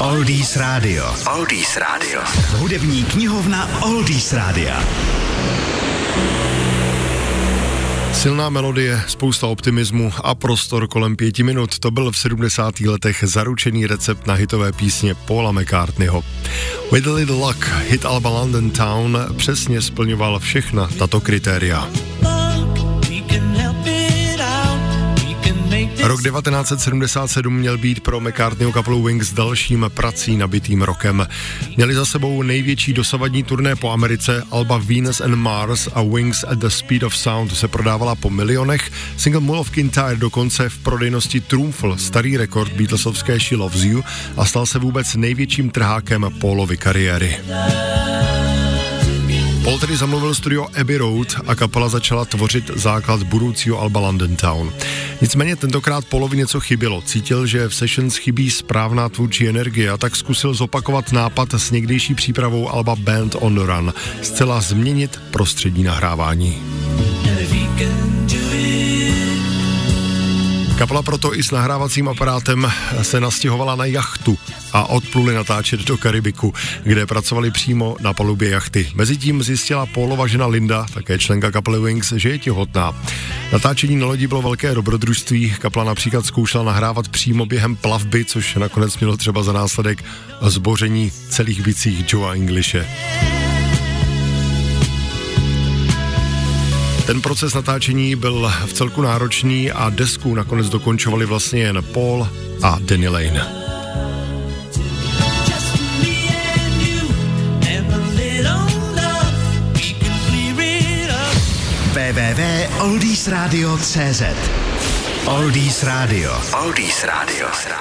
Oldies Radio. Oldies Radio. Hudební knihovna Oldies Radio. Silná melodie, spousta optimismu a prostor kolem pěti minut. To byl v 70. letech zaručený recept na hitové písně Paula McCartneyho. With a Little Luck, hit Alba London Town, přesně splňoval všechna tato kritéria. Rok 1977 měl být pro McCartneyho kapelu Wings dalším prací nabitým rokem. Měli za sebou největší dosavadní turné po Americe, alba Venus and Mars a Wings at the Speed of Sound se prodávala po milionech, single Mull of Kintyre dokonce v prodejnosti trumfl starý rekord Beatlesovské She Loves You a stal se vůbec největším trhákem Paulovy kariéry. Paul tedy zamluvil studio Abbey Road a kapela začala tvořit základ budoucího Alba London Town. Nicméně tentokrát Paulovi něco chybělo. Cítil, že v sessions chybí správná tvůrčí energie a tak zkusil zopakovat nápad s někdejší přípravou Alba Band on the Run. Zcela změnit prostředí nahrávání. Kapela proto i s nahrávacím aparátem se nastěhovala na jachtu a odpluli natáčet do Karibiku, kde pracovali přímo na palubě jachty. Mezitím zjistila Paulova žena Linda, také členka kapely Wings, že je těhotná. Natáčení na lodi bylo velké dobrodružství, kapela například zkoušela nahrávat přímo během plavby, což nakonec mělo třeba za následek zboření celých bicích Joea Englishe. Ten proces natáčení byl v celku náročný a desku nakonec dokončovali vlastně jen Paul a Danny Lane. www.oldiesradio.cz Oldies Radio. Oldies Radio.